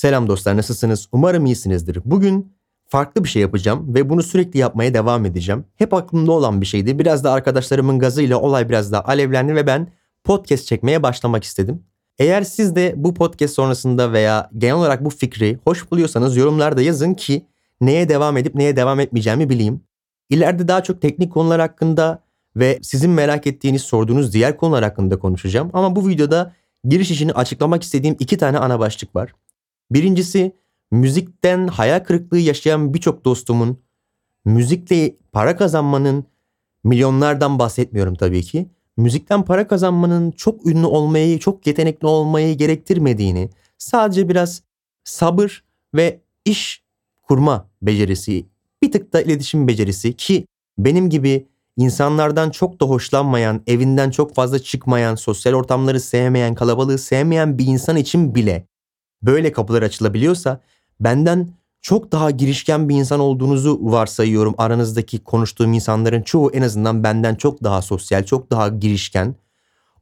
Selam dostlar nasılsınız? Umarım iyisinizdir. Bugün farklı bir şey yapacağım ve bunu sürekli yapmaya devam edeceğim. Hep aklımda olan bir şeydi. Biraz da arkadaşlarımın gazıyla olay biraz daha alevlendi ve ben podcast çekmeye başlamak istedim. Eğer siz de bu podcast sonrasında veya genel olarak bu fikri hoş buluyorsanız yorumlarda yazın ki neye devam edip neye devam etmeyeceğimi bileyim. İleride daha çok teknik konular hakkında ve sizin merak ettiğiniz, sorduğunuz diğer konular hakkında konuşacağım. Ama bu videoda giriş işini açıklamak istediğim iki tane ana başlık var. Birincisi müzikten hayal kırıklığı yaşayan birçok dostumun müzikle para kazanmanın milyonlardan bahsetmiyorum tabii ki. Müzikten para kazanmanın çok ünlü olmayı, çok yetenekli olmayı gerektirmediğini, sadece biraz sabır ve iş kurma becerisi, bir tık da iletişim becerisi ki benim gibi insanlardan çok da hoşlanmayan, evinden çok fazla çıkmayan, sosyal ortamları sevmeyen, kalabalığı sevmeyen bir insan için bile böyle kapılar açılabiliyorsa benden çok daha girişken bir insan olduğunuzu varsayıyorum. Aranızdaki konuştuğum insanların çoğu en azından benden çok daha sosyal, çok daha girişken.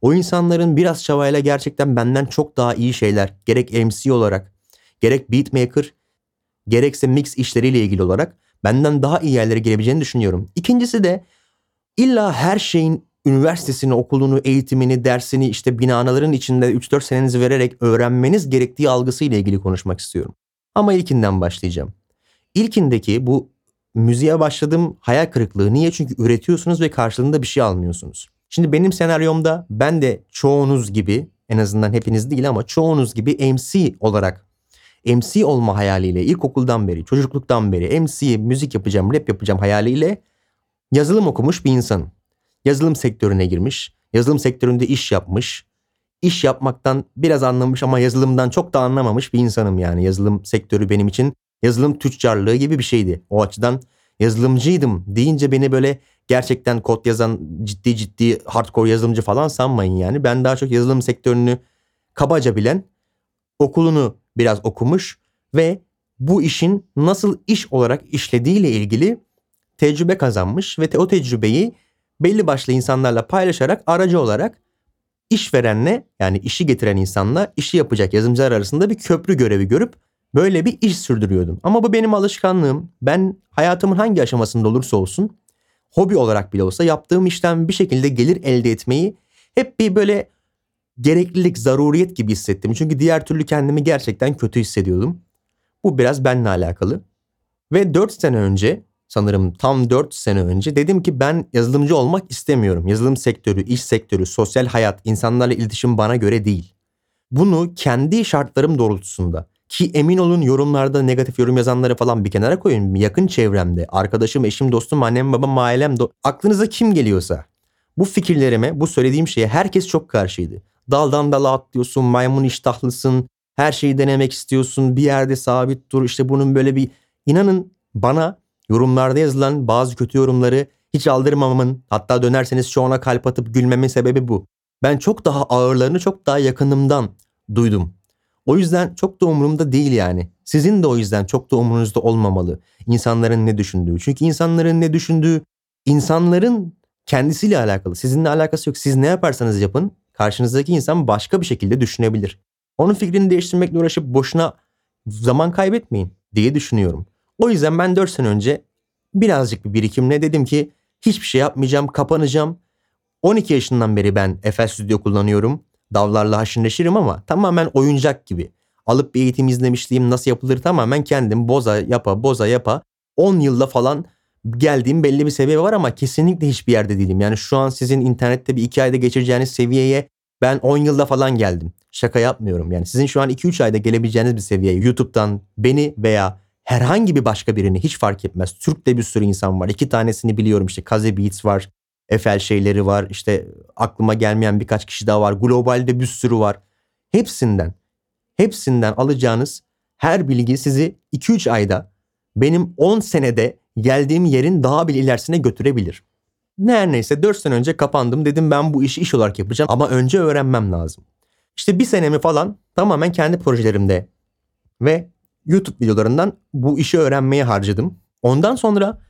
O insanların biraz çabayla gerçekten benden çok daha iyi şeyler gerek MC olarak, gerek beatmaker, gerekse mix işleriyle ilgili olarak benden daha iyi yerlere gelebileceğini düşünüyorum. İkincisi de illa her şeyin üniversitesini, okulunu, eğitimini, dersini işte binaların içinde 3-4 senenizi vererek öğrenmeniz gerektiği algısıyla ilgili konuşmak istiyorum. Ama ilkinden başlayacağım. İlkindeki bu müziğe başladığım hayal kırıklığı. Niye? Çünkü üretiyorsunuz ve karşılığında bir şey almıyorsunuz. Şimdi benim senaryomda ben de çoğunuz gibi en azından hepiniz değil ama çoğunuz gibi MC olarak MC olma hayaliyle ilkokuldan beri, çocukluktan beri MC, müzik yapacağım, rap yapacağım hayaliyle yazılım okumuş bir insanım. Yazılım sektörüne girmiş, yazılım sektöründe iş yapmış, iş yapmaktan biraz anlamış ama yazılımdan çok da anlamamış bir insanım yani. Yazılım sektörü benim için yazılım tüccarlığı gibi bir şeydi. O açıdan yazılımcıydım deyince beni böyle gerçekten kod yazan ciddi ciddi hardcore yazılımcı falan sanmayın yani. Ben daha çok yazılım sektörünü kabaca bilen, okulunu biraz okumuş ve bu işin nasıl iş olarak işlediğiyle ilgili tecrübe kazanmış ve te o tecrübeyi belli başlı insanlarla paylaşarak aracı olarak işverenle yani işi getiren insanla işi yapacak yazılımcılar arasında bir köprü görevi görüp böyle bir iş sürdürüyordum. Ama bu benim alışkanlığım. Ben hayatımın hangi aşamasında olursa olsun hobi olarak bile olsa yaptığım işten bir şekilde gelir elde etmeyi hep bir böyle gereklilik, zaruriyet gibi hissettim. Çünkü diğer türlü kendimi gerçekten kötü hissediyordum. Bu biraz benimle alakalı. Ve 4 sene önce sanırım tam 4 sene önce dedim ki ben yazılımcı olmak istemiyorum. Yazılım sektörü, iş sektörü, sosyal hayat, insanlarla iletişim bana göre değil. Bunu kendi şartlarım doğrultusunda ki emin olun yorumlarda negatif yorum yazanları falan bir kenara koyun. Yakın çevremde, arkadaşım, eşim, dostum, annem, babam, ailem, do- aklınıza kim geliyorsa bu fikirlerime, bu söylediğim şeye herkes çok karşıydı. Daldan dala atlıyorsun, maymun iştahlısın, her şeyi denemek istiyorsun, bir yerde sabit dur. İşte bunun böyle bir inanın bana yorumlarda yazılan bazı kötü yorumları hiç aldırmamamın hatta dönerseniz şu ana kalp atıp gülmemin sebebi bu. Ben çok daha ağırlarını çok daha yakınımdan duydum. O yüzden çok da umurumda değil yani. Sizin de o yüzden çok da umurunuzda olmamalı. İnsanların ne düşündüğü. Çünkü insanların ne düşündüğü insanların kendisiyle alakalı. Sizinle alakası yok. Siz ne yaparsanız yapın karşınızdaki insan başka bir şekilde düşünebilir. Onun fikrini değiştirmekle uğraşıp boşuna zaman kaybetmeyin diye düşünüyorum. O yüzden ben 4 sene önce birazcık bir birikimle dedim ki hiçbir şey yapmayacağım, kapanacağım. 12 yaşından beri ben FL Studio kullanıyorum. Davlarla haşır neşirim ama tamamen oyuncak gibi. Alıp bir eğitim izlemişliğim nasıl yapılır tamamen kendim boza yapa boza yapa 10 yılda falan geldiğim belli bir seviye var ama kesinlikle hiçbir yerde değilim. Yani şu an sizin internette bir 2 ayda geçireceğiniz seviyeye ben 10 yılda falan geldim. Şaka yapmıyorum. Yani sizin şu an 2-3 ayda gelebileceğiniz bir seviyeye YouTube'dan beni veya herhangi bir başka birini hiç fark etmez. Türk'te bir sürü insan var. İki tanesini biliyorum işte Kaze Beats var. Efel şeyleri var. İşte aklıma gelmeyen birkaç kişi daha var. Globalde bir sürü var. Hepsinden, hepsinden alacağınız her bilgi sizi 2-3 ayda benim 10 senede geldiğim yerin daha bir ilerisine götürebilir. Her neyse 4 sene önce kapandım dedim ben bu işi iş olarak yapacağım ama önce öğrenmem lazım. İşte bir senemi falan tamamen kendi projelerimde ve YouTube videolarından bu işi öğrenmeye harcadım. Ondan sonra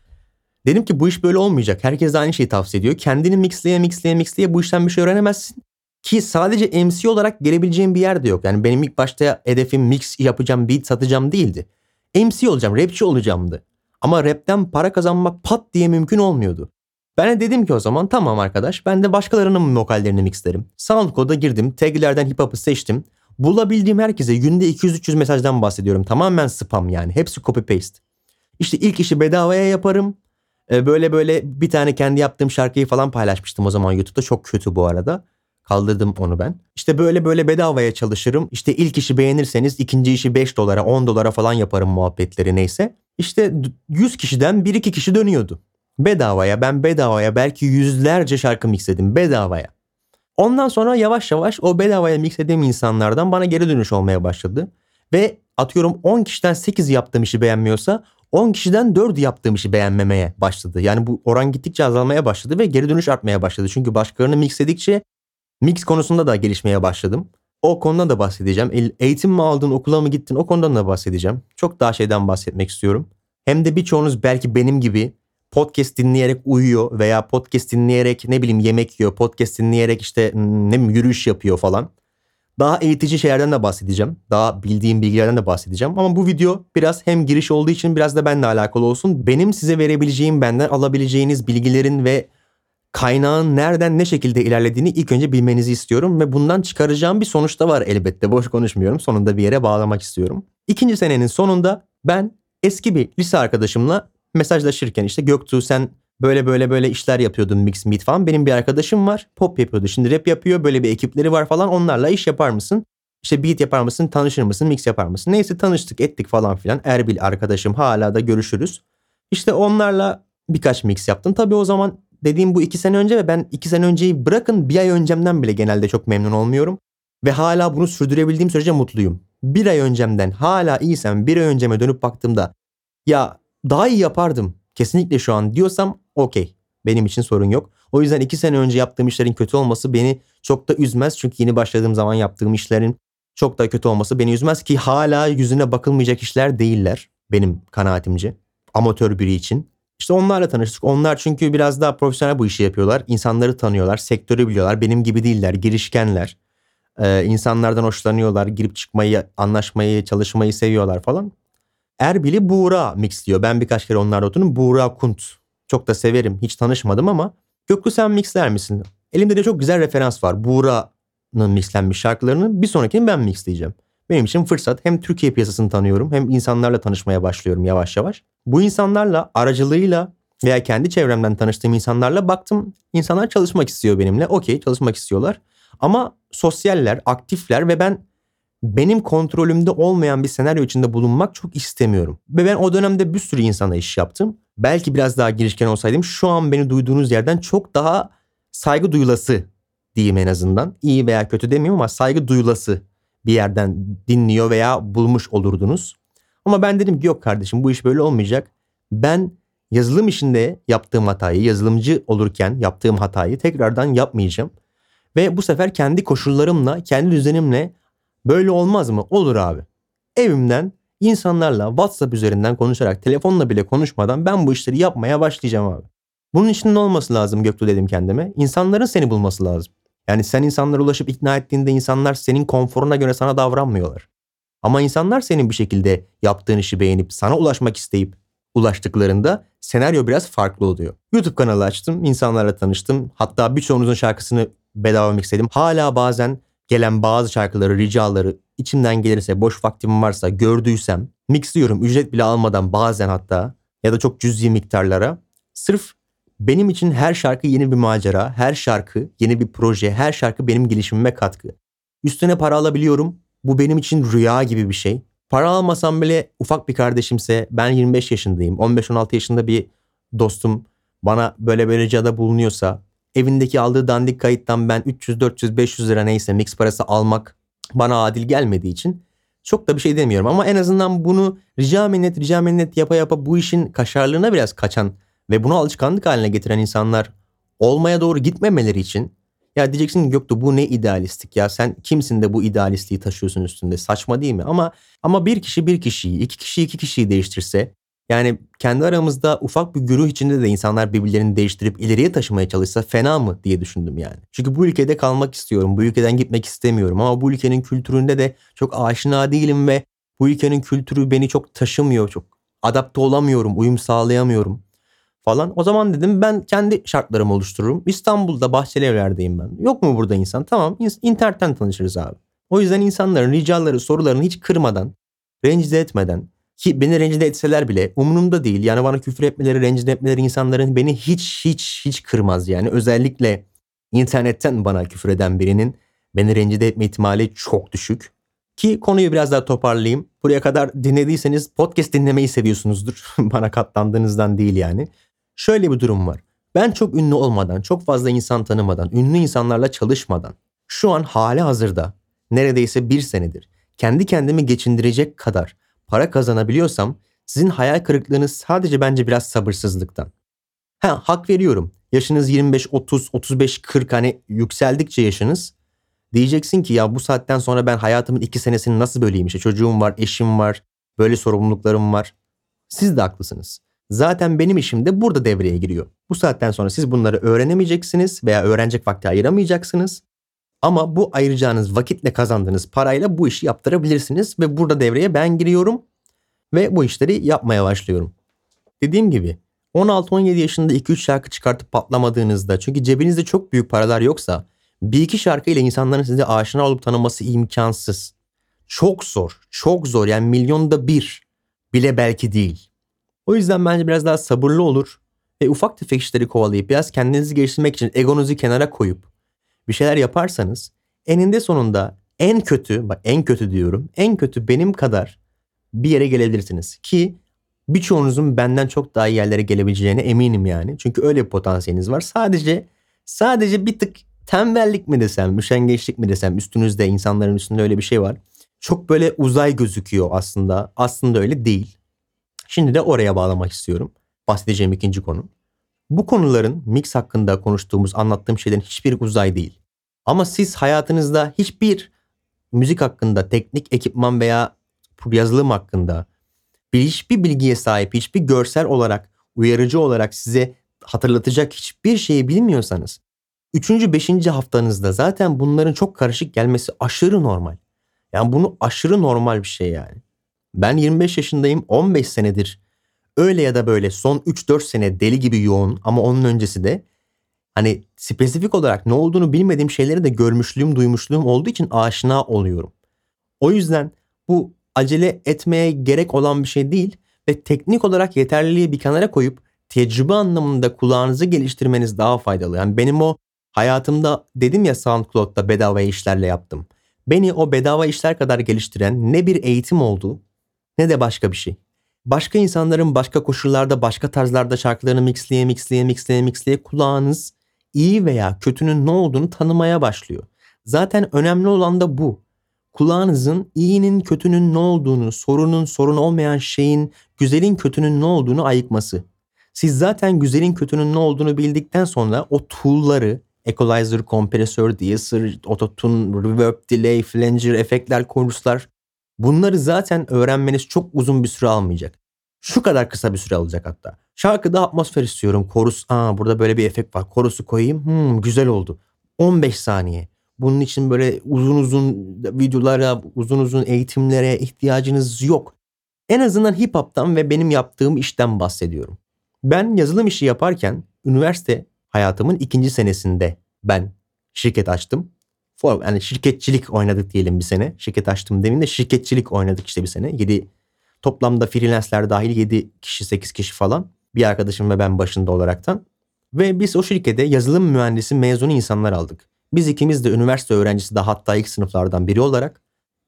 dedim ki bu iş böyle olmayacak. Herkes de aynı şeyi tavsiye ediyor. Kendini mixleye mixleye mixleye bu işten bir şey öğrenemezsin. Ki sadece MC olarak gelebileceğim bir yer de yok. Yani benim ilk başta hedefim mix yapacağım, beat satacağım değildi. MC olacağım, rapçi olacağımdı. Ama rapten para kazanmak pat diye mümkün olmuyordu. Ben de dedim ki o zaman tamam arkadaş ben de başkalarının vokallerini mixlerim. SoundCloud'a girdim, taglerden hip hop'ı seçtim. Bulabildiğim herkese günde 200-300 mesajdan bahsediyorum. Tamamen spam yani. Hepsi copy paste. İşte ilk işi bedavaya yaparım. Ee, böyle böyle bir tane kendi yaptığım şarkıyı falan paylaşmıştım o zaman YouTube'da. Çok kötü bu arada. Kaldırdım onu ben. İşte böyle böyle bedavaya çalışırım. İşte ilk işi beğenirseniz ikinci işi 5 dolara 10 dolara falan yaparım muhabbetleri neyse. İşte 100 kişiden 1-2 kişi dönüyordu. Bedavaya ben bedavaya belki yüzlerce şarkı mixledim bedavaya. Ondan sonra yavaş yavaş o bedavaya mixlediğim insanlardan bana geri dönüş olmaya başladı. Ve atıyorum 10 kişiden 8 yaptığım işi beğenmiyorsa 10 kişiden 4 yaptığım işi beğenmemeye başladı. Yani bu oran gittikçe azalmaya başladı ve geri dönüş artmaya başladı. Çünkü başkalarını mixledikçe mix konusunda da gelişmeye başladım. O konudan da bahsedeceğim. Eğitim mi aldın, okula mı gittin o konudan da bahsedeceğim. Çok daha şeyden bahsetmek istiyorum. Hem de birçoğunuz belki benim gibi podcast dinleyerek uyuyor veya podcast dinleyerek ne bileyim yemek yiyor, podcast dinleyerek işte ne bileyim yürüyüş yapıyor falan. Daha eğitici şeylerden de bahsedeceğim. Daha bildiğim bilgilerden de bahsedeceğim. Ama bu video biraz hem giriş olduğu için biraz da benimle alakalı olsun. Benim size verebileceğim, benden alabileceğiniz bilgilerin ve kaynağın nereden ne şekilde ilerlediğini ilk önce bilmenizi istiyorum. Ve bundan çıkaracağım bir sonuç da var elbette. Boş konuşmuyorum. Sonunda bir yere bağlamak istiyorum. İkinci senenin sonunda ben eski bir lise arkadaşımla mesajlaşırken işte Göktuğ sen böyle böyle böyle işler yapıyordun mix meet falan. Benim bir arkadaşım var pop yapıyordu. Şimdi rap yapıyor böyle bir ekipleri var falan onlarla iş yapar mısın? İşte beat yapar mısın, tanışır mısın, mix yapar mısın? Neyse tanıştık ettik falan filan. Erbil arkadaşım hala da görüşürüz. İşte onlarla birkaç mix yaptım. Tabii o zaman dediğim bu iki sene önce ve ben iki sene önceyi bırakın bir ay öncemden bile genelde çok memnun olmuyorum. Ve hala bunu sürdürebildiğim sürece mutluyum. Bir ay öncemden hala iyiysem bir ay önceme dönüp baktığımda ya daha iyi yapardım kesinlikle şu an diyorsam okey. Benim için sorun yok. O yüzden iki sene önce yaptığım işlerin kötü olması beni çok da üzmez. Çünkü yeni başladığım zaman yaptığım işlerin çok da kötü olması beni üzmez ki hala yüzüne bakılmayacak işler değiller benim kanaatimce. Amatör biri için. İşte onlarla tanıştık. Onlar çünkü biraz daha profesyonel bu işi yapıyorlar. İnsanları tanıyorlar, sektörü biliyorlar. Benim gibi değiller, girişkenler. Ee, insanlardan hoşlanıyorlar, girip çıkmayı, anlaşmayı, çalışmayı seviyorlar falan. Erbil'i Buğra mixliyor. Ben birkaç kere onlarla oturdum. Buğra Kunt. Çok da severim. Hiç tanışmadım ama Göklu sen mixler misin? Elimde de çok güzel referans var. Buğra'nın mixlenmiş şarkılarını bir sonrakini ben mixleyeceğim. Benim için fırsat. Hem Türkiye piyasasını tanıyorum hem insanlarla tanışmaya başlıyorum yavaş yavaş. Bu insanlarla aracılığıyla veya kendi çevremden tanıştığım insanlarla baktım. İnsanlar çalışmak istiyor benimle. Okey çalışmak istiyorlar. Ama sosyaller, aktifler ve ben benim kontrolümde olmayan bir senaryo içinde bulunmak çok istemiyorum. Ve ben o dönemde bir sürü insana iş yaptım. Belki biraz daha girişken olsaydım şu an beni duyduğunuz yerden çok daha saygı duyulası diyeyim en azından. İyi veya kötü demiyorum ama saygı duyulası bir yerden dinliyor veya bulmuş olurdunuz. Ama ben dedim ki yok kardeşim bu iş böyle olmayacak. Ben yazılım işinde yaptığım hatayı, yazılımcı olurken yaptığım hatayı tekrardan yapmayacağım. Ve bu sefer kendi koşullarımla, kendi düzenimle Böyle olmaz mı? Olur abi. Evimden insanlarla WhatsApp üzerinden konuşarak telefonla bile konuşmadan ben bu işleri yapmaya başlayacağım abi. Bunun için ne olması lazım Göktuğ dedim kendime. İnsanların seni bulması lazım. Yani sen insanlara ulaşıp ikna ettiğinde insanlar senin konforuna göre sana davranmıyorlar. Ama insanlar senin bir şekilde yaptığın işi beğenip sana ulaşmak isteyip ulaştıklarında senaryo biraz farklı oluyor. YouTube kanalı açtım, insanlarla tanıştım. Hatta birçoğunuzun şarkısını bedava mixledim. Hala bazen gelen bazı şarkıları, ricaları içimden gelirse, boş vaktim varsa, gördüysem mixliyorum ücret bile almadan bazen hatta ya da çok cüzi miktarlara. Sırf benim için her şarkı yeni bir macera, her şarkı yeni bir proje, her şarkı benim gelişimime katkı. Üstüne para alabiliyorum. Bu benim için rüya gibi bir şey. Para almasam bile ufak bir kardeşimse ben 25 yaşındayım. 15-16 yaşında bir dostum bana böyle böyle ricada bulunuyorsa evindeki aldığı dandik kayıttan ben 300, 400, 500 lira neyse mix parası almak bana adil gelmediği için çok da bir şey demiyorum. Ama en azından bunu rica minnet rica minnet yapa yapa bu işin kaşarlığına biraz kaçan ve bunu alışkanlık haline getiren insanlar olmaya doğru gitmemeleri için ya diyeceksin Göktuğ bu ne idealistik ya sen kimsin de bu idealistliği taşıyorsun üstünde saçma değil mi? Ama ama bir kişi bir kişiyi iki kişi iki kişiyi değiştirse Yani kendi aramızda ufak bir güruh içinde de insanlar birbirlerini değiştirip ileriye taşımaya çalışsa fena mı diye düşündüm yani. Çünkü bu ülkede kalmak istiyorum. Bu ülkeden gitmek istemiyorum ama bu ülkenin kültüründe de çok aşina değilim ve bu ülkenin kültürü beni çok taşımıyor. Çok adapte olamıyorum, uyum sağlayamıyorum falan. O zaman dedim ben kendi şartlarımı oluştururum. İstanbul'da Bahçeli Evler'deyim ben. Yok mu burada insan? Tamam internetten tanışırız abi. O yüzden insanların ricaları, sorularını hiç kırmadan, rencide etmeden ki beni rencide etseler bile umurumda değil. Yani bana küfür etmeleri, rencide etmeleri insanların beni hiç hiç hiç kırmaz yani. Özellikle internetten bana küfür eden birinin beni rencide etme ihtimali çok düşük. Ki konuyu biraz daha toparlayayım. Buraya kadar dinlediyseniz podcast dinlemeyi seviyorsunuzdur. bana katlandığınızdan değil yani. Şöyle bir durum var. Ben çok ünlü olmadan, çok fazla insan tanımadan, ünlü insanlarla çalışmadan şu an hali hazırda neredeyse bir senedir kendi kendimi geçindirecek kadar para kazanabiliyorsam sizin hayal kırıklığınız sadece bence biraz sabırsızlıktan. Ha hak veriyorum. Yaşınız 25, 30, 35, 40 hani yükseldikçe yaşınız diyeceksin ki ya bu saatten sonra ben hayatımın iki senesini nasıl böleyim işte çocuğum var, eşim var, böyle sorumluluklarım var. Siz de haklısınız. Zaten benim işim de burada devreye giriyor. Bu saatten sonra siz bunları öğrenemeyeceksiniz veya öğrenecek vakti ayıramayacaksınız. Ama bu ayıracağınız vakitle kazandığınız parayla bu işi yaptırabilirsiniz ve burada devreye ben giriyorum ve bu işleri yapmaya başlıyorum. Dediğim gibi 16-17 yaşında 2-3 şarkı çıkartıp patlamadığınızda çünkü cebinizde çok büyük paralar yoksa bir iki şarkı ile insanların size aşina olup tanıması imkansız. Çok zor, çok zor yani milyonda bir bile belki değil. O yüzden bence biraz daha sabırlı olur ve ufak tefek işleri kovalayıp biraz kendinizi geliştirmek için egonuzu kenara koyup bir şeyler yaparsanız eninde sonunda en kötü, bak en kötü diyorum, en kötü benim kadar bir yere gelebilirsiniz. Ki birçoğunuzun benden çok daha iyi yerlere gelebileceğine eminim yani. Çünkü öyle bir potansiyeliniz var. Sadece sadece bir tık tembellik mi desem, üşengeçlik mi desem üstünüzde insanların üstünde öyle bir şey var. Çok böyle uzay gözüküyor aslında. Aslında öyle değil. Şimdi de oraya bağlamak istiyorum. Bahsedeceğim ikinci konu. Bu konuların mix hakkında konuştuğumuz, anlattığım şeylerin hiçbir uzay değil. Ama siz hayatınızda hiçbir müzik hakkında, teknik ekipman veya yazılım hakkında bir hiçbir bilgiye sahip, hiçbir görsel olarak, uyarıcı olarak size hatırlatacak hiçbir şeyi bilmiyorsanız, 3. 5. haftanızda zaten bunların çok karışık gelmesi aşırı normal. Yani bunu aşırı normal bir şey yani. Ben 25 yaşındayım 15 senedir öyle ya da böyle son 3-4 sene deli gibi yoğun ama onun öncesi de hani spesifik olarak ne olduğunu bilmediğim şeyleri de görmüşlüğüm, duymuşluğum olduğu için aşina oluyorum. O yüzden bu acele etmeye gerek olan bir şey değil ve teknik olarak yeterliliği bir kenara koyup tecrübe anlamında kulağınızı geliştirmeniz daha faydalı. Yani benim o hayatımda dedim ya SoundCloud'da bedava işlerle yaptım. Beni o bedava işler kadar geliştiren ne bir eğitim oldu ne de başka bir şey. Başka insanların başka koşullarda, başka tarzlarda şarkılarını mixleye, mixleye, mixleye, mixleye kulağınız iyi veya kötünün ne olduğunu tanımaya başlıyor. Zaten önemli olan da bu. Kulağınızın iyinin kötünün ne olduğunu, sorunun sorun olmayan şeyin, güzelin kötünün ne olduğunu ayıkması. Siz zaten güzelin kötünün ne olduğunu bildikten sonra o tool'ları equalizer, kompresör, deesser, autotune, reverb, delay, flanger, efektler, choruslar Bunları zaten öğrenmeniz çok uzun bir süre almayacak. Şu kadar kısa bir süre alacak hatta. Şarkıda atmosfer istiyorum. Korus, aa burada böyle bir efekt var. Korusu koyayım. Hmm, güzel oldu. 15 saniye. Bunun için böyle uzun uzun videolara, uzun uzun eğitimlere ihtiyacınız yok. En azından hip hop'tan ve benim yaptığım işten bahsediyorum. Ben yazılım işi yaparken üniversite hayatımın ikinci senesinde ben şirket açtım yani şirketçilik oynadık diyelim bir sene. Şirket açtım demin de şirketçilik oynadık işte bir sene. 7 toplamda freelance'ler dahil 7 kişi 8 kişi falan. Bir arkadaşım ve ben başında olaraktan. Ve biz o şirkete yazılım mühendisi mezunu insanlar aldık. Biz ikimiz de üniversite öğrencisi daha hatta ilk sınıflardan biri olarak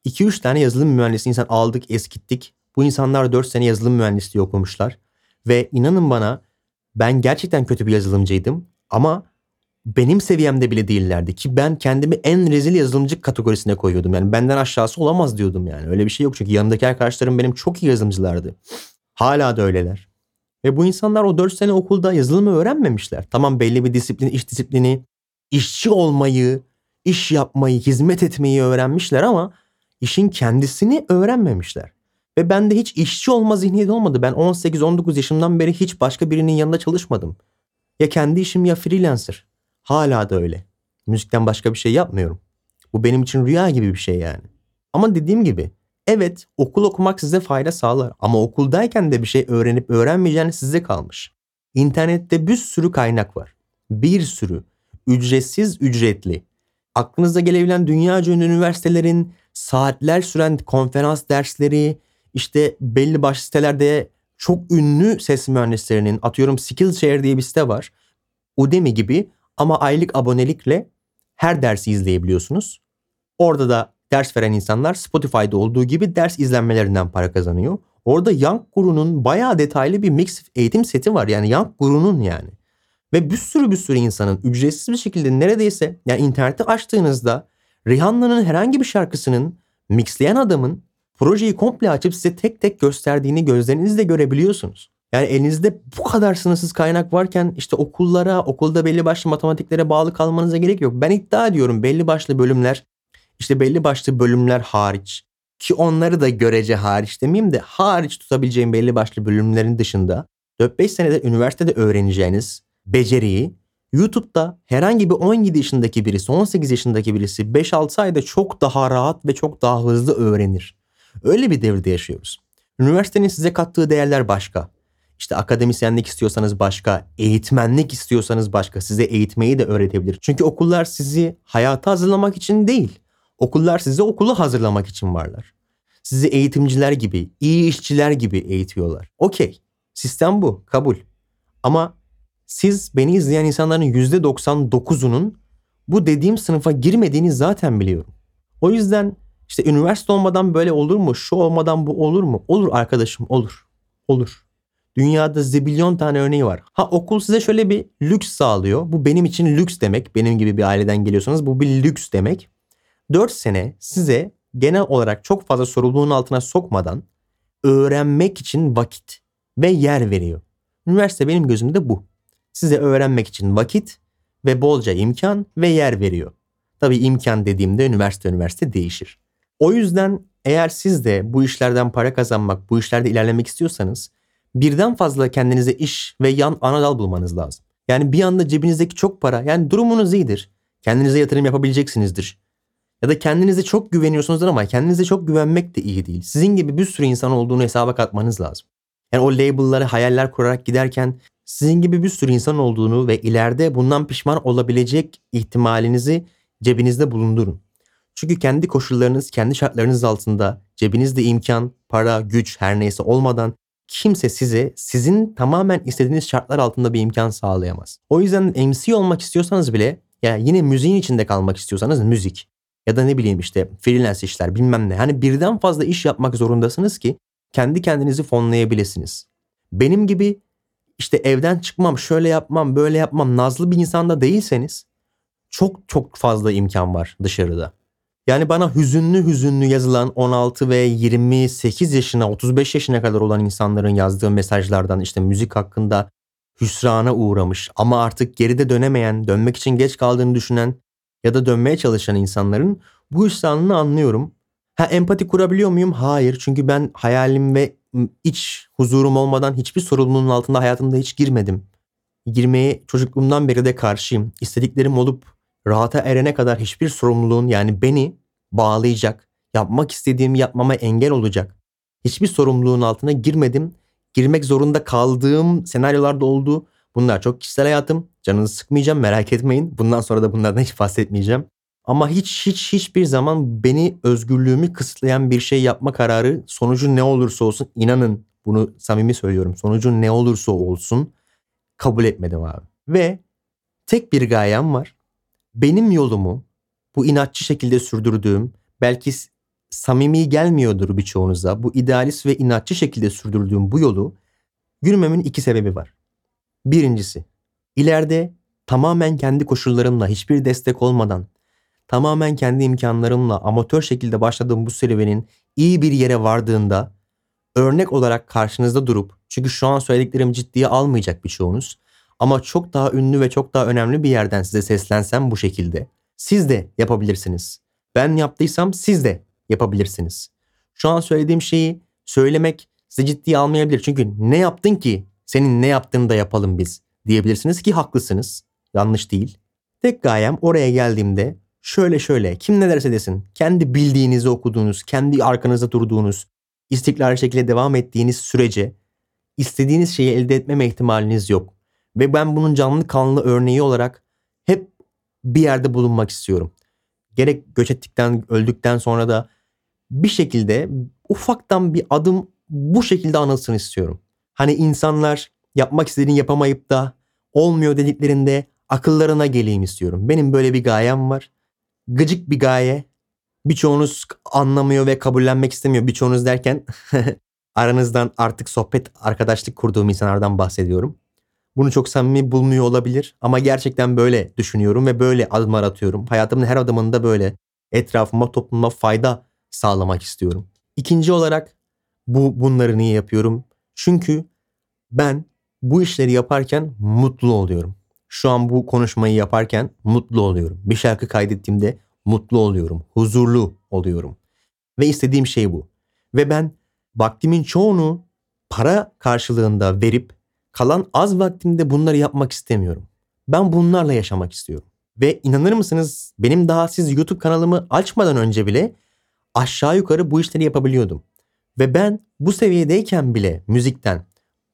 2-3 tane yazılım mühendisi insan aldık eskittik. Bu insanlar 4 sene yazılım mühendisliği okumuşlar. Ve inanın bana ben gerçekten kötü bir yazılımcıydım. Ama benim seviyemde bile değillerdi ki ben kendimi en rezil yazılımcı kategorisine koyuyordum. Yani benden aşağısı olamaz diyordum yani. Öyle bir şey yok çünkü yanındaki arkadaşlarım benim çok iyi yazılımcılardı. Hala da öyleler. Ve bu insanlar o 4 sene okulda yazılımı öğrenmemişler. Tamam belli bir disiplin, iş disiplini, işçi olmayı, iş yapmayı, hizmet etmeyi öğrenmişler ama işin kendisini öğrenmemişler. Ve bende hiç işçi olma zihniyeti olmadı. Ben 18-19 yaşımdan beri hiç başka birinin yanında çalışmadım. Ya kendi işim ya freelancer. Hala da öyle. Müzikten başka bir şey yapmıyorum. Bu benim için rüya gibi bir şey yani. Ama dediğim gibi evet okul okumak size fayda sağlar ama okuldayken de bir şey öğrenip öğrenmeyeceğiniz size kalmış. İnternette bir sürü kaynak var. Bir sürü. Ücretsiz, ücretli. Aklınıza gelebilen dünyaca ünlü üniversitelerin saatler süren konferans dersleri, işte belli başlı sitelerde çok ünlü ses mühendislerinin atıyorum Skillshare diye bir site var. Udemy gibi ama aylık abonelikle her dersi izleyebiliyorsunuz. Orada da ders veren insanlar Spotify'da olduğu gibi ders izlenmelerinden para kazanıyor. Orada Young Guru'nun bayağı detaylı bir mix eğitim seti var. Yani Young Guru'nun yani. Ve bir sürü bir sürü insanın ücretsiz bir şekilde neredeyse yani interneti açtığınızda Rihanna'nın herhangi bir şarkısının mixleyen adamın projeyi komple açıp size tek tek gösterdiğini gözlerinizle görebiliyorsunuz. Yani elinizde bu kadar sınırsız kaynak varken işte okullara, okulda belli başlı matematiklere bağlı kalmanıza gerek yok. Ben iddia ediyorum belli başlı bölümler, işte belli başlı bölümler hariç ki onları da görece hariç demeyeyim de hariç tutabileceğim belli başlı bölümlerin dışında 4-5 senede üniversitede öğreneceğiniz beceriyi YouTube'da herhangi bir 17 yaşındaki birisi, 18 yaşındaki birisi 5-6 ayda çok daha rahat ve çok daha hızlı öğrenir. Öyle bir devirde yaşıyoruz. Üniversitenin size kattığı değerler başka. İşte akademisyenlik istiyorsanız başka, eğitmenlik istiyorsanız başka. Size eğitmeyi de öğretebilir. Çünkü okullar sizi hayata hazırlamak için değil. Okullar sizi okulu hazırlamak için varlar. Sizi eğitimciler gibi, iyi işçiler gibi eğitiyorlar. Okey. Sistem bu. Kabul. Ama siz beni izleyen insanların %99'unun bu dediğim sınıfa girmediğini zaten biliyorum. O yüzden işte üniversite olmadan böyle olur mu? Şu olmadan bu olur mu? Olur arkadaşım olur. Olur. Dünyada zibilyon tane örneği var. Ha okul size şöyle bir lüks sağlıyor. Bu benim için lüks demek. Benim gibi bir aileden geliyorsanız bu bir lüks demek. 4 sene size genel olarak çok fazla sorumluluğun altına sokmadan öğrenmek için vakit ve yer veriyor. Üniversite benim gözümde bu. Size öğrenmek için vakit ve bolca imkan ve yer veriyor. Tabii imkan dediğimde üniversite üniversite değişir. O yüzden eğer siz de bu işlerden para kazanmak, bu işlerde ilerlemek istiyorsanız birden fazla kendinize iş ve yan ana dal bulmanız lazım. Yani bir anda cebinizdeki çok para, yani durumunuz iyidir. Kendinize yatırım yapabileceksinizdir. Ya da kendinize çok güveniyorsunuzdur ama kendinize çok güvenmek de iyi değil. Sizin gibi bir sürü insan olduğunu hesaba katmanız lazım. Yani o label'ları hayaller kurarak giderken sizin gibi bir sürü insan olduğunu ve ileride bundan pişman olabilecek ihtimalinizi cebinizde bulundurun. Çünkü kendi koşullarınız, kendi şartlarınız altında cebinizde imkan, para, güç her neyse olmadan kimse size sizin tamamen istediğiniz şartlar altında bir imkan sağlayamaz. O yüzden MC olmak istiyorsanız bile ya yine müziğin içinde kalmak istiyorsanız müzik ya da ne bileyim işte freelance işler bilmem ne. Hani birden fazla iş yapmak zorundasınız ki kendi kendinizi fonlayabilirsiniz. Benim gibi işte evden çıkmam, şöyle yapmam, böyle yapmam nazlı bir insanda değilseniz çok çok fazla imkan var dışarıda. Yani bana hüzünlü hüzünlü yazılan 16 ve 28 yaşına 35 yaşına kadar olan insanların yazdığı mesajlardan işte müzik hakkında hüsrana uğramış ama artık geride dönemeyen, dönmek için geç kaldığını düşünen ya da dönmeye çalışan insanların bu hüsranını anlıyorum. Ha empati kurabiliyor muyum? Hayır. Çünkü ben hayalim ve iç huzurum olmadan hiçbir sorumluluğun altında hayatımda hiç girmedim. Girmeye çocukluğumdan beri de karşıyım. İstediklerim olup rahata erene kadar hiçbir sorumluluğun yani beni bağlayacak, yapmak istediğimi yapmama engel olacak. Hiçbir sorumluluğun altına girmedim. Girmek zorunda kaldığım senaryolarda oldu. Bunlar çok kişisel hayatım. Canınızı sıkmayacağım merak etmeyin. Bundan sonra da bunlardan hiç bahsetmeyeceğim. Ama hiç hiç hiçbir zaman beni özgürlüğümü kısıtlayan bir şey yapma kararı sonucu ne olursa olsun inanın bunu samimi söylüyorum. Sonucu ne olursa olsun kabul etmedim abi. Ve tek bir gayem var benim yolumu bu inatçı şekilde sürdürdüğüm belki samimi gelmiyordur birçoğunuza bu idealist ve inatçı şekilde sürdürdüğüm bu yolu yürümemin iki sebebi var. Birincisi ileride tamamen kendi koşullarımla hiçbir destek olmadan tamamen kendi imkanlarımla amatör şekilde başladığım bu serüvenin iyi bir yere vardığında örnek olarak karşınızda durup çünkü şu an söylediklerim ciddiye almayacak birçoğunuz ama çok daha ünlü ve çok daha önemli bir yerden size seslensem bu şekilde. Siz de yapabilirsiniz. Ben yaptıysam siz de yapabilirsiniz. Şu an söylediğim şeyi söylemek sizi ciddiye almayabilir. Çünkü ne yaptın ki senin ne yaptığını da yapalım biz diyebilirsiniz ki haklısınız. Yanlış değil. Tek gayem oraya geldiğimde şöyle şöyle kim ne derse desin kendi bildiğinizi okuduğunuz, kendi arkanızda durduğunuz, istikrarlı şekilde devam ettiğiniz sürece istediğiniz şeyi elde etmeme ihtimaliniz yok. Ve ben bunun canlı kanlı örneği olarak hep bir yerde bulunmak istiyorum. Gerek göç ettikten, öldükten sonra da bir şekilde ufaktan bir adım bu şekilde anılsın istiyorum. Hani insanlar yapmak istediğini yapamayıp da olmuyor dediklerinde akıllarına geleyim istiyorum. Benim böyle bir gayem var. Gıcık bir gaye. Birçoğunuz anlamıyor ve kabullenmek istemiyor. Birçoğunuz derken aranızdan artık sohbet, arkadaşlık kurduğum insanlardan bahsediyorum. Bunu çok samimi bulmuyor olabilir ama gerçekten böyle düşünüyorum ve böyle adımlar atıyorum. Hayatımın her adımında böyle etrafıma, topluma fayda sağlamak istiyorum. İkinci olarak bu bunları niye yapıyorum? Çünkü ben bu işleri yaparken mutlu oluyorum. Şu an bu konuşmayı yaparken mutlu oluyorum. Bir şarkı kaydettiğimde mutlu oluyorum. Huzurlu oluyorum. Ve istediğim şey bu. Ve ben vaktimin çoğunu para karşılığında verip kalan az vaktimde bunları yapmak istemiyorum. Ben bunlarla yaşamak istiyorum. Ve inanır mısınız benim daha siz YouTube kanalımı açmadan önce bile aşağı yukarı bu işleri yapabiliyordum. Ve ben bu seviyedeyken bile müzikten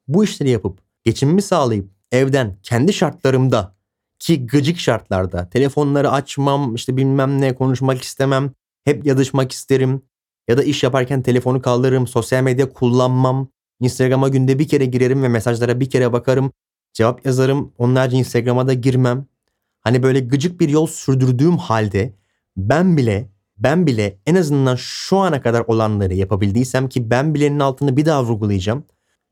bu işleri yapıp geçimimi sağlayıp evden kendi şartlarımda ki gıcık şartlarda telefonları açmam işte bilmem ne konuşmak istemem hep yazışmak isterim ya da iş yaparken telefonu kaldırırım sosyal medya kullanmam Instagram'a günde bir kere girerim ve mesajlara bir kere bakarım cevap yazarım onlarca Instagram'a da girmem hani böyle gıcık bir yol sürdürdüğüm halde ben bile ben bile en azından şu ana kadar olanları yapabildiysem ki ben bilenin altını bir daha vurgulayacağım.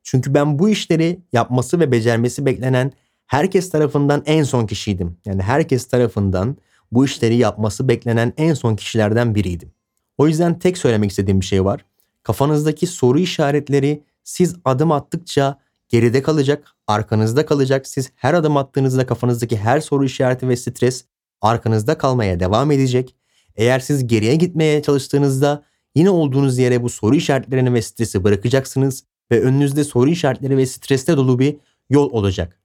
Çünkü ben bu işleri yapması ve becermesi beklenen herkes tarafından en son kişiydim. Yani herkes tarafından bu işleri yapması beklenen en son kişilerden biriydim. O yüzden tek söylemek istediğim bir şey var. Kafanızdaki soru işaretleri siz adım attıkça geride kalacak, arkanızda kalacak. Siz her adım attığınızda kafanızdaki her soru işareti ve stres arkanızda kalmaya devam edecek eğer siz geriye gitmeye çalıştığınızda yine olduğunuz yere bu soru işaretlerini ve stresi bırakacaksınız ve önünüzde soru işaretleri ve streste dolu bir yol olacak.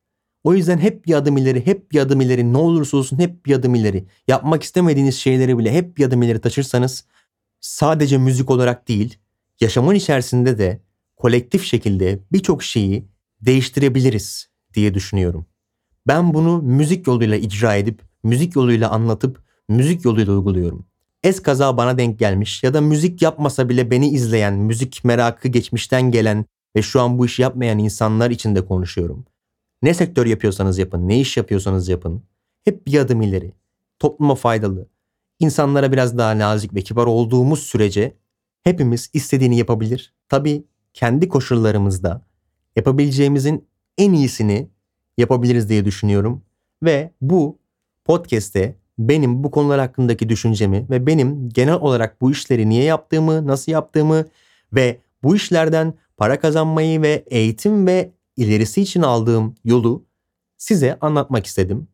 O yüzden hep bir adım ileri, hep bir adım ileri, ne olursa olsun hep bir adım ileri. Yapmak istemediğiniz şeyleri bile hep bir adım ileri taşırsanız sadece müzik olarak değil, yaşamın içerisinde de kolektif şekilde birçok şeyi değiştirebiliriz diye düşünüyorum. Ben bunu müzik yoluyla icra edip, müzik yoluyla anlatıp müzik yoluyla uyguluyorum. Es kaza bana denk gelmiş ya da müzik yapmasa bile beni izleyen, müzik merakı geçmişten gelen ve şu an bu işi yapmayan insanlar için de konuşuyorum. Ne sektör yapıyorsanız yapın, ne iş yapıyorsanız yapın. Hep bir adım ileri. Topluma faydalı. İnsanlara biraz daha nazik ve kibar olduğumuz sürece hepimiz istediğini yapabilir. Tabii kendi koşullarımızda yapabileceğimizin en iyisini yapabiliriz diye düşünüyorum. Ve bu podcast'te benim bu konular hakkındaki düşüncemi ve benim genel olarak bu işleri niye yaptığımı, nasıl yaptığımı ve bu işlerden para kazanmayı ve eğitim ve ilerisi için aldığım yolu size anlatmak istedim.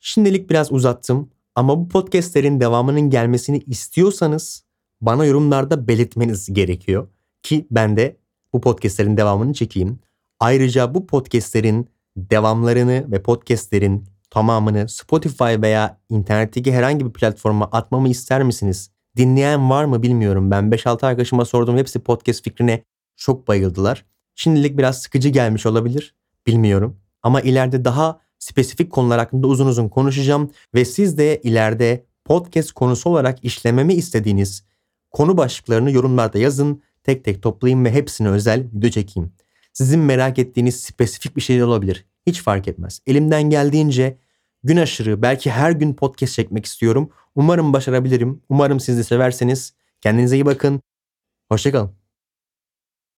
Şimdilik biraz uzattım ama bu podcastlerin devamının gelmesini istiyorsanız bana yorumlarda belirtmeniz gerekiyor ki ben de bu podcastlerin devamını çekeyim. Ayrıca bu podcastlerin devamlarını ve podcastlerin tamamını Spotify veya internetteki herhangi bir platforma atmamı ister misiniz? Dinleyen var mı bilmiyorum. Ben 5-6 arkadaşıma sordum. Hepsi podcast fikrine çok bayıldılar. Şimdilik biraz sıkıcı gelmiş olabilir. Bilmiyorum. Ama ileride daha spesifik konular hakkında uzun uzun konuşacağım. Ve siz de ileride podcast konusu olarak işlememi istediğiniz konu başlıklarını yorumlarda yazın. Tek tek toplayayım ve hepsine özel video çekeyim. Sizin merak ettiğiniz spesifik bir şey olabilir. Hiç fark etmez. Elimden geldiğince gün aşırı belki her gün podcast çekmek istiyorum. Umarım başarabilirim. Umarım siz de severseniz. Kendinize iyi bakın. Hoşçakalın.